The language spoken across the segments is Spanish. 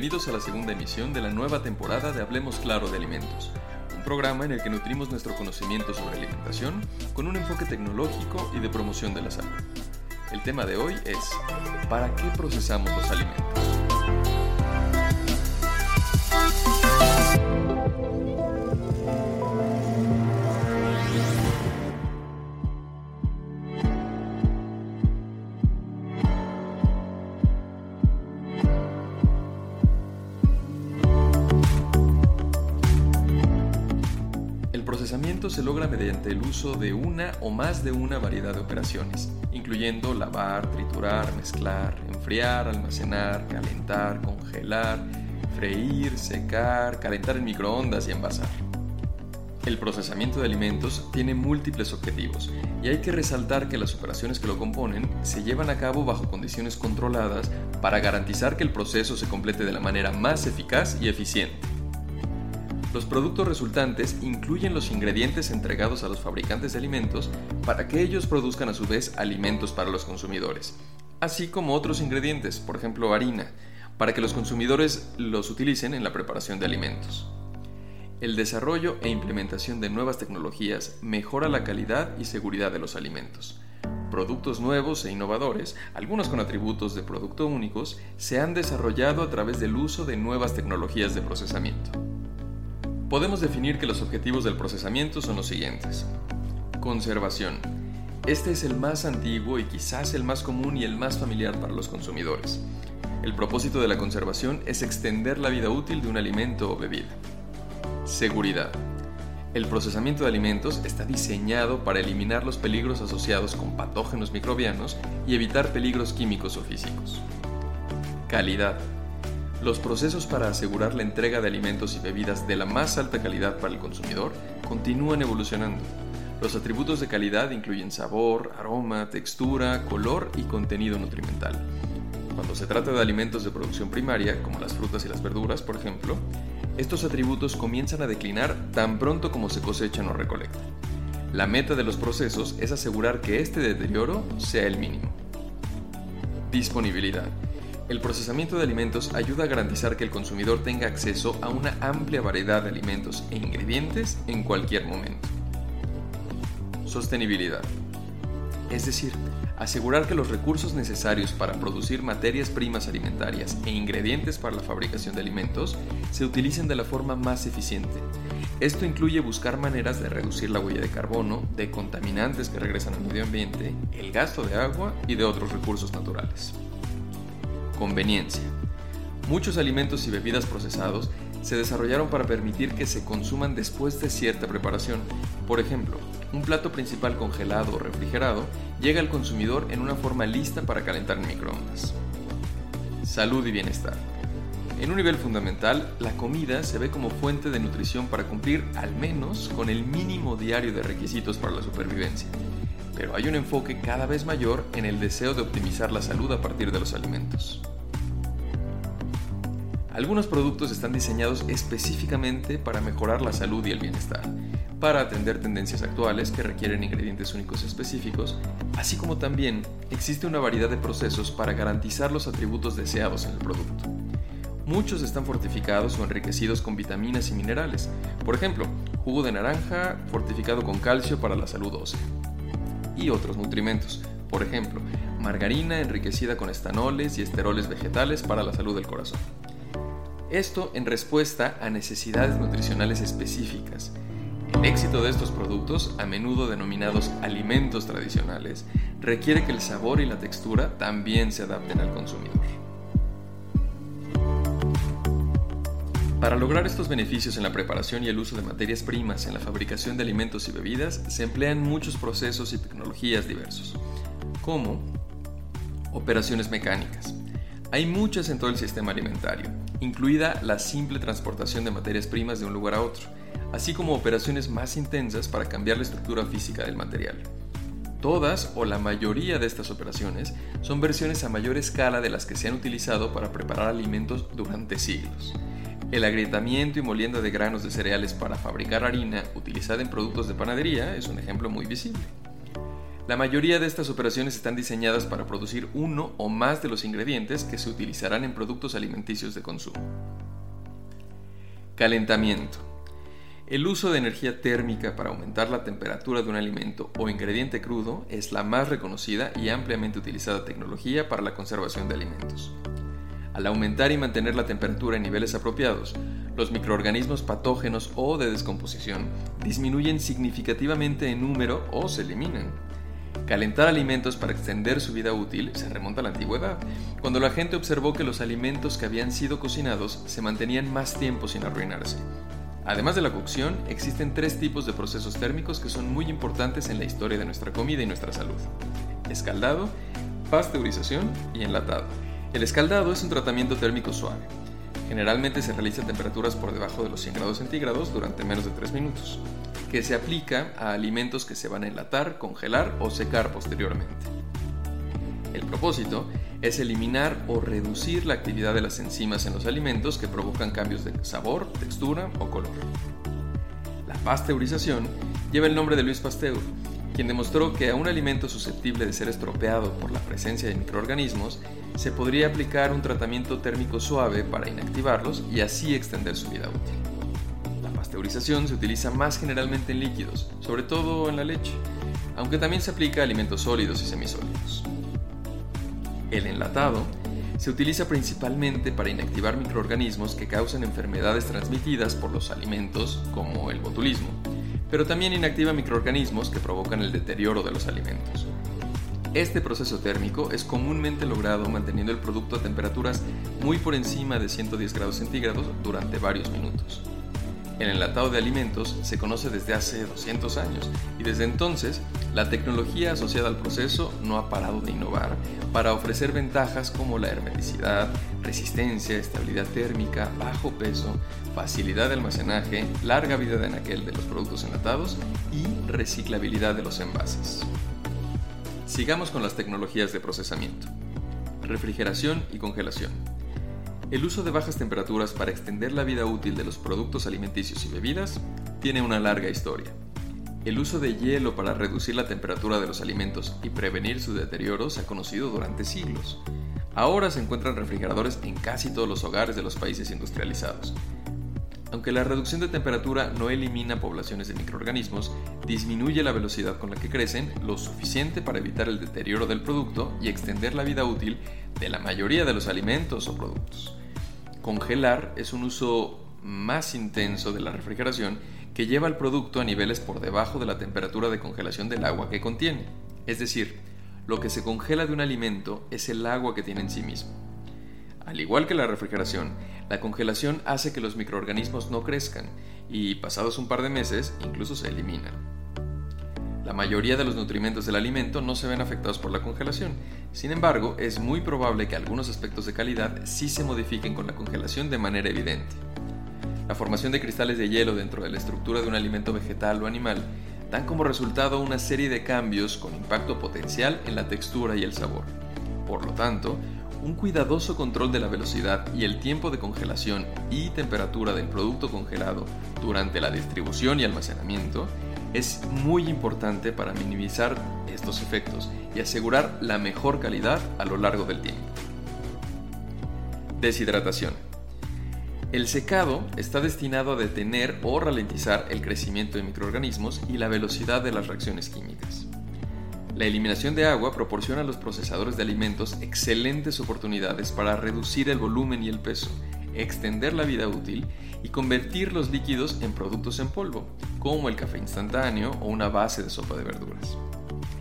bienvenidos a la segunda emisión de la nueva temporada de Hablemos Claro de Alimentos, un programa en el que nutrimos nuestro conocimiento sobre alimentación con un enfoque tecnológico y de promoción de la salud. El tema de hoy es, ¿para qué procesamos los alimentos? Se logra mediante el uso de una o más de una variedad de operaciones, incluyendo lavar, triturar, mezclar, enfriar, almacenar, calentar, congelar, freír, secar, calentar en microondas y envasar. El procesamiento de alimentos tiene múltiples objetivos y hay que resaltar que las operaciones que lo componen se llevan a cabo bajo condiciones controladas para garantizar que el proceso se complete de la manera más eficaz y eficiente. Los productos resultantes incluyen los ingredientes entregados a los fabricantes de alimentos para que ellos produzcan a su vez alimentos para los consumidores, así como otros ingredientes, por ejemplo harina, para que los consumidores los utilicen en la preparación de alimentos. El desarrollo e implementación de nuevas tecnologías mejora la calidad y seguridad de los alimentos. Productos nuevos e innovadores, algunos con atributos de producto únicos, se han desarrollado a través del uso de nuevas tecnologías de procesamiento. Podemos definir que los objetivos del procesamiento son los siguientes. Conservación. Este es el más antiguo y quizás el más común y el más familiar para los consumidores. El propósito de la conservación es extender la vida útil de un alimento o bebida. Seguridad. El procesamiento de alimentos está diseñado para eliminar los peligros asociados con patógenos microbianos y evitar peligros químicos o físicos. Calidad. Los procesos para asegurar la entrega de alimentos y bebidas de la más alta calidad para el consumidor continúan evolucionando. Los atributos de calidad incluyen sabor, aroma, textura, color y contenido nutrimental. Cuando se trata de alimentos de producción primaria, como las frutas y las verduras, por ejemplo, estos atributos comienzan a declinar tan pronto como se cosechan o recolectan. La meta de los procesos es asegurar que este deterioro sea el mínimo. Disponibilidad. El procesamiento de alimentos ayuda a garantizar que el consumidor tenga acceso a una amplia variedad de alimentos e ingredientes en cualquier momento. Sostenibilidad. Es decir, asegurar que los recursos necesarios para producir materias primas alimentarias e ingredientes para la fabricación de alimentos se utilicen de la forma más eficiente. Esto incluye buscar maneras de reducir la huella de carbono, de contaminantes que regresan al medio ambiente, el gasto de agua y de otros recursos naturales. Conveniencia. Muchos alimentos y bebidas procesados se desarrollaron para permitir que se consuman después de cierta preparación. Por ejemplo, un plato principal congelado o refrigerado llega al consumidor en una forma lista para calentar en microondas. Salud y bienestar. En un nivel fundamental, la comida se ve como fuente de nutrición para cumplir al menos con el mínimo diario de requisitos para la supervivencia pero hay un enfoque cada vez mayor en el deseo de optimizar la salud a partir de los alimentos. Algunos productos están diseñados específicamente para mejorar la salud y el bienestar, para atender tendencias actuales que requieren ingredientes únicos específicos, así como también existe una variedad de procesos para garantizar los atributos deseados en el producto. Muchos están fortificados o enriquecidos con vitaminas y minerales, por ejemplo, jugo de naranja fortificado con calcio para la salud ósea y otros nutrimentos, por ejemplo, margarina enriquecida con estanoles y esteroles vegetales para la salud del corazón. Esto en respuesta a necesidades nutricionales específicas. El éxito de estos productos, a menudo denominados alimentos tradicionales, requiere que el sabor y la textura también se adapten al consumidor. Para lograr estos beneficios en la preparación y el uso de materias primas en la fabricación de alimentos y bebidas, se emplean muchos procesos y tecnologías diversos, como operaciones mecánicas. Hay muchas en todo el sistema alimentario, incluida la simple transportación de materias primas de un lugar a otro, así como operaciones más intensas para cambiar la estructura física del material. Todas o la mayoría de estas operaciones son versiones a mayor escala de las que se han utilizado para preparar alimentos durante siglos. El agrietamiento y molienda de granos de cereales para fabricar harina utilizada en productos de panadería es un ejemplo muy visible. La mayoría de estas operaciones están diseñadas para producir uno o más de los ingredientes que se utilizarán en productos alimenticios de consumo. Calentamiento. El uso de energía térmica para aumentar la temperatura de un alimento o ingrediente crudo es la más reconocida y ampliamente utilizada tecnología para la conservación de alimentos. Al aumentar y mantener la temperatura en niveles apropiados, los microorganismos patógenos o de descomposición disminuyen significativamente en número o se eliminan. Calentar alimentos para extender su vida útil se remonta a la antigüedad, cuando la gente observó que los alimentos que habían sido cocinados se mantenían más tiempo sin arruinarse, Además de la cocción, existen tres tipos de procesos térmicos que son muy importantes en la historia de nuestra comida y nuestra salud. Escaldado, pasteurización y enlatado. El escaldado es un tratamiento térmico suave. Generalmente se realiza a temperaturas por debajo de los 100 grados centígrados durante menos de 3 minutos, que se aplica a alimentos que se van a enlatar, congelar o secar posteriormente. El propósito es eliminar o reducir la actividad de las enzimas en los alimentos que provocan cambios de sabor, textura o color. La pasteurización lleva el nombre de Luis Pasteur, quien demostró que a un alimento susceptible de ser estropeado por la presencia de microorganismos se podría aplicar un tratamiento térmico suave para inactivarlos y así extender su vida útil. La pasteurización se utiliza más generalmente en líquidos, sobre todo en la leche, aunque también se aplica a alimentos sólidos y semisólidos. El enlatado se utiliza principalmente para inactivar microorganismos que causan enfermedades transmitidas por los alimentos, como el botulismo, pero también inactiva microorganismos que provocan el deterioro de los alimentos. Este proceso térmico es comúnmente logrado manteniendo el producto a temperaturas muy por encima de 110 grados centígrados durante varios minutos. El enlatado de alimentos se conoce desde hace 200 años y desde entonces la tecnología asociada al proceso no ha parado de innovar para ofrecer ventajas como la hermeticidad, resistencia, estabilidad térmica, bajo peso, facilidad de almacenaje, larga vida de anaquel de los productos enlatados y reciclabilidad de los envases. Sigamos con las tecnologías de procesamiento. Refrigeración y congelación. El uso de bajas temperaturas para extender la vida útil de los productos alimenticios y bebidas tiene una larga historia. El uso de hielo para reducir la temperatura de los alimentos y prevenir su deterioro se ha conocido durante siglos. Ahora se encuentran refrigeradores en casi todos los hogares de los países industrializados. Aunque la reducción de temperatura no elimina poblaciones de microorganismos, disminuye la velocidad con la que crecen lo suficiente para evitar el deterioro del producto y extender la vida útil de la mayoría de los alimentos o productos. Congelar es un uso más intenso de la refrigeración que lleva el producto a niveles por debajo de la temperatura de congelación del agua que contiene. Es decir, lo que se congela de un alimento es el agua que tiene en sí mismo. Al igual que la refrigeración, la congelación hace que los microorganismos no crezcan y, pasados un par de meses, incluso se eliminan. La mayoría de los nutrimentos del alimento no se ven afectados por la congelación, sin embargo, es muy probable que algunos aspectos de calidad sí se modifiquen con la congelación de manera evidente. La formación de cristales de hielo dentro de la estructura de un alimento vegetal o animal dan como resultado una serie de cambios con impacto potencial en la textura y el sabor. Por lo tanto, un cuidadoso control de la velocidad y el tiempo de congelación y temperatura del producto congelado durante la distribución y almacenamiento es muy importante para minimizar estos efectos y asegurar la mejor calidad a lo largo del tiempo. Deshidratación. El secado está destinado a detener o ralentizar el crecimiento de microorganismos y la velocidad de las reacciones químicas. La eliminación de agua proporciona a los procesadores de alimentos excelentes oportunidades para reducir el volumen y el peso, extender la vida útil y convertir los líquidos en productos en polvo, como el café instantáneo o una base de sopa de verduras.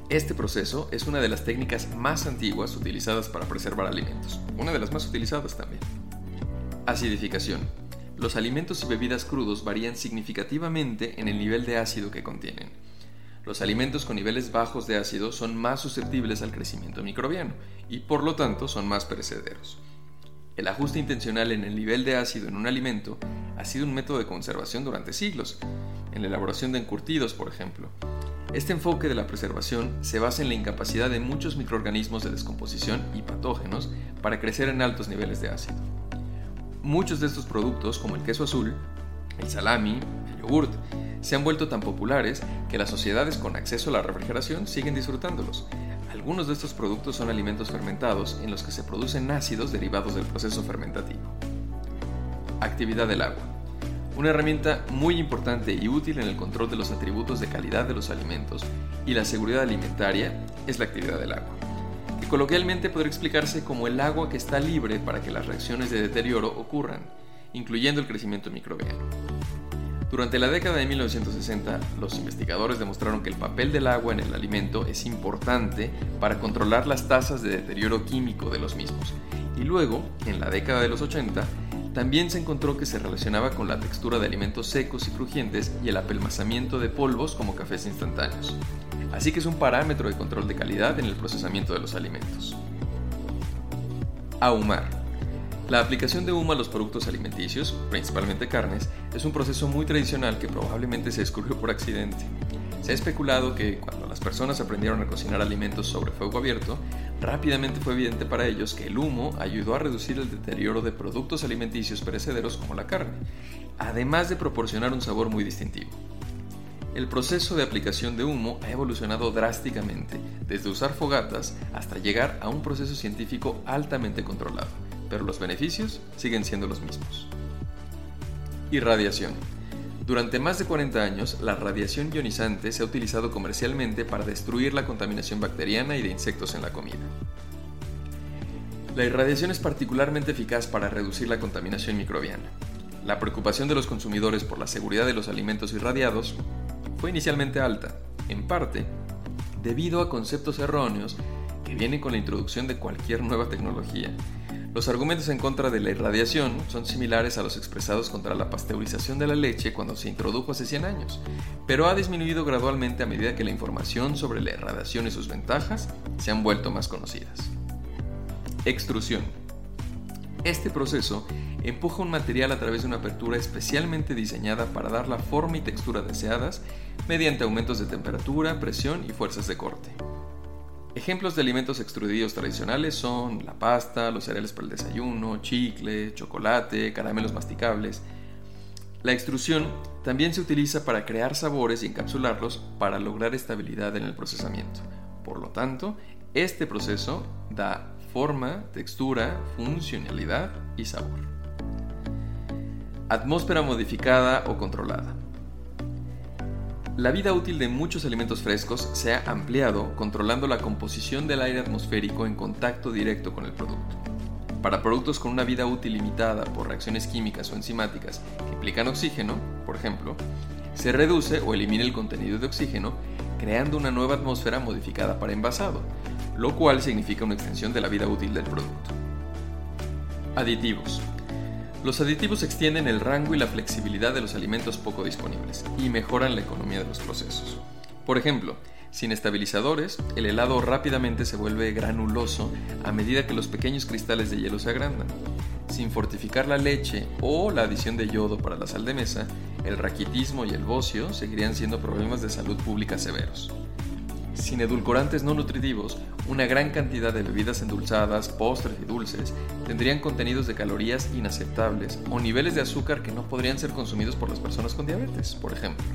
Este proceso es una de las técnicas más antiguas utilizadas para preservar alimentos, una de las más utilizadas también. Acidificación. Los alimentos y bebidas crudos varían significativamente en el nivel de ácido que contienen. Los alimentos con niveles bajos de ácido son más susceptibles al crecimiento microbiano y por lo tanto son más perecederos. El ajuste intencional en el nivel de ácido en un alimento ha sido un método de conservación durante siglos, en la elaboración de encurtidos, por ejemplo. Este enfoque de la preservación se basa en la incapacidad de muchos microorganismos de descomposición y patógenos para crecer en altos niveles de ácido. Muchos de estos productos, como el queso azul, El salami, se han vuelto tan populares que las sociedades con acceso a la refrigeración siguen disfrutándolos. Algunos de estos productos son alimentos fermentados en los que se producen ácidos derivados del proceso fermentativo. Actividad del agua. Una herramienta muy importante y útil en el control de los atributos de calidad de los alimentos y la seguridad alimentaria es la actividad del agua, que coloquialmente podría explicarse como el agua que está libre para que las reacciones de deterioro ocurran, incluyendo el crecimiento microbiano. Durante la década de 1960, los investigadores demostraron que el papel del agua en el alimento es importante para controlar las tasas de deterioro químico de los mismos. Y luego, en la década de los 80, también se encontró que se relacionaba con la textura de alimentos secos y crujientes y el apelmazamiento de polvos como cafés instantáneos. Así que es un parámetro de control de calidad en el procesamiento de los alimentos. Ahumar. La aplicación de humo a los productos alimenticios, principalmente carnes, es un proceso muy tradicional que probablemente se descubrió por accidente. Se ha especulado que cuando las personas aprendieron a cocinar alimentos sobre fuego abierto, rápidamente fue evidente para ellos que el humo ayudó a reducir el deterioro de productos alimenticios perecederos como la carne, además de proporcionar un sabor muy distintivo. El proceso de aplicación de humo ha evolucionado drásticamente, desde usar fogatas hasta llegar a un proceso científico altamente controlado pero los beneficios siguen siendo los mismos. Irradiación. Durante más de 40 años, la radiación ionizante se ha utilizado comercialmente para destruir la contaminación bacteriana y de insectos en la comida. La irradiación es particularmente eficaz para reducir la contaminación microbiana. La preocupación de los consumidores por la seguridad de los alimentos irradiados fue inicialmente alta, en parte debido a conceptos erróneos que vienen con la introducción de cualquier nueva tecnología los argumentos en contra de la irradiación son similares a los expresados contra la pasteurización de la leche cuando se introdujo hace 100 años, pero ha disminuido gradualmente a medida que la información sobre la irradiación y sus ventajas se han vuelto más conocidas. Extrusión. Este proceso empuja un material a través de una apertura especialmente diseñada para dar la forma y textura deseadas mediante aumentos de temperatura, presión y fuerzas de corte. Ejemplos de alimentos extruidos tradicionales son la pasta, los cereales para el desayuno, chicle, chocolate, caramelos masticables. La extrusión también se utiliza para crear sabores y encapsularlos para lograr estabilidad en el procesamiento. Por lo tanto, este proceso da forma, textura, funcionalidad y sabor. Atmósfera modificada o controlada. La vida útil de muchos alimentos frescos se ha ampliado controlando la composición del aire atmosférico en contacto directo con el producto. Para productos con una vida útil limitada por reacciones químicas o enzimáticas que implican oxígeno, por ejemplo, se reduce o elimina el contenido de oxígeno creando una nueva atmósfera modificada para envasado, lo cual significa una extensión de la vida útil del producto. Aditivos. Los aditivos extienden el rango y la flexibilidad de los alimentos poco disponibles y mejoran la economía de los procesos. Por ejemplo, sin estabilizadores, el helado rápidamente se vuelve granuloso a medida que los pequeños cristales de hielo se agrandan. Sin fortificar la leche o la adición de yodo para la sal de mesa, el raquitismo y el bocio seguirían siendo problemas de salud pública severos sin edulcorantes no nutritivos, una gran cantidad de bebidas endulzadas, postres y dulces tendrían contenidos de calorías inaceptables o niveles de azúcar que no podrían ser consumidos por las personas con diabetes, por ejemplo.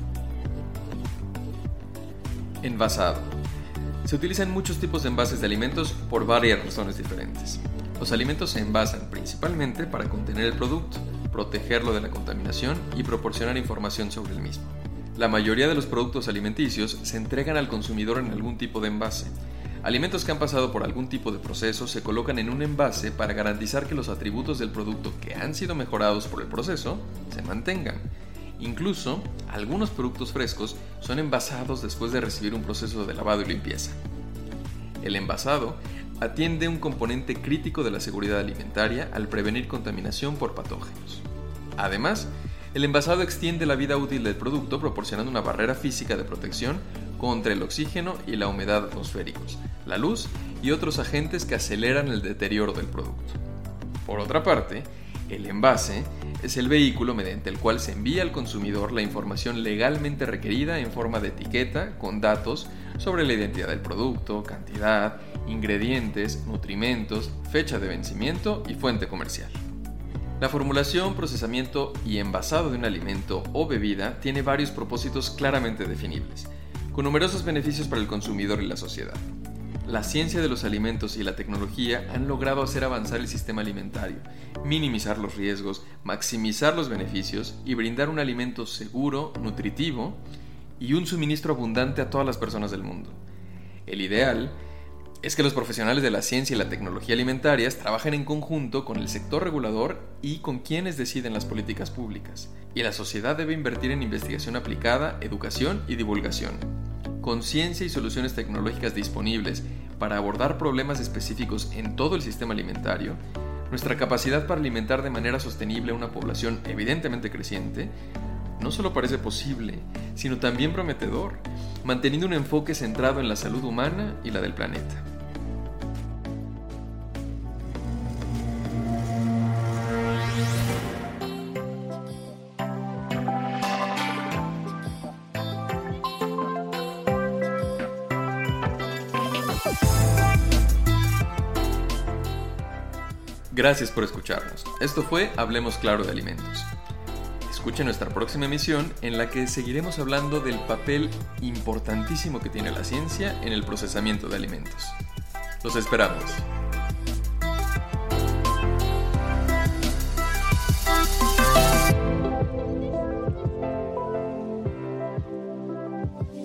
Envasado. Se utilizan muchos tipos de envases de alimentos por varias razones diferentes. Los alimentos se envasan principalmente para contener el producto, protegerlo de la contaminación y proporcionar información sobre el mismo. La mayoría de los productos alimenticios se entregan al consumidor en algún tipo de envase. Alimentos que han pasado por algún tipo de proceso se colocan en un envase para garantizar que los atributos del producto que han sido mejorados por el proceso se mantengan. Incluso, algunos productos frescos son envasados después de recibir un proceso de lavado y limpieza. El envasado atiende un componente crítico de la seguridad alimentaria al prevenir contaminación por patógenos. Además, el envasado extiende la vida útil del producto proporcionando una barrera física de protección contra el oxígeno y la humedad atmosféricos, la luz y otros agentes que aceleran el deterioro del producto. Por otra parte, el envase es el vehículo mediante el cual se envía al consumidor la información legalmente requerida en forma de etiqueta con datos sobre la identidad del producto, cantidad, ingredientes, nutrimentos, fecha de vencimiento y fuente comercial. La formulación, procesamiento y envasado de un alimento o bebida tiene varios propósitos claramente definibles, con numerosos beneficios para el consumidor y la sociedad. La ciencia de los alimentos y la tecnología han logrado hacer avanzar el sistema alimentario, minimizar los riesgos, maximizar los beneficios y brindar un alimento seguro, nutritivo y un suministro abundante a todas las personas del mundo. El ideal es que los profesionales de la ciencia y la tecnología alimentarias trabajen en conjunto con el sector regulador y con quienes deciden las políticas públicas. Y la sociedad debe invertir en investigación aplicada, educación y divulgación. Con ciencia y soluciones tecnológicas disponibles para abordar problemas específicos en todo el sistema alimentario, nuestra capacidad para alimentar de manera sostenible a una población evidentemente creciente no solo parece posible, sino también prometedor, manteniendo un enfoque centrado en la salud humana y la del planeta. Gracias por escucharnos. Esto fue Hablemos Claro de Alimentos. Escuche nuestra próxima emisión en la que seguiremos hablando del papel importantísimo que tiene la ciencia en el procesamiento de alimentos. Los esperamos.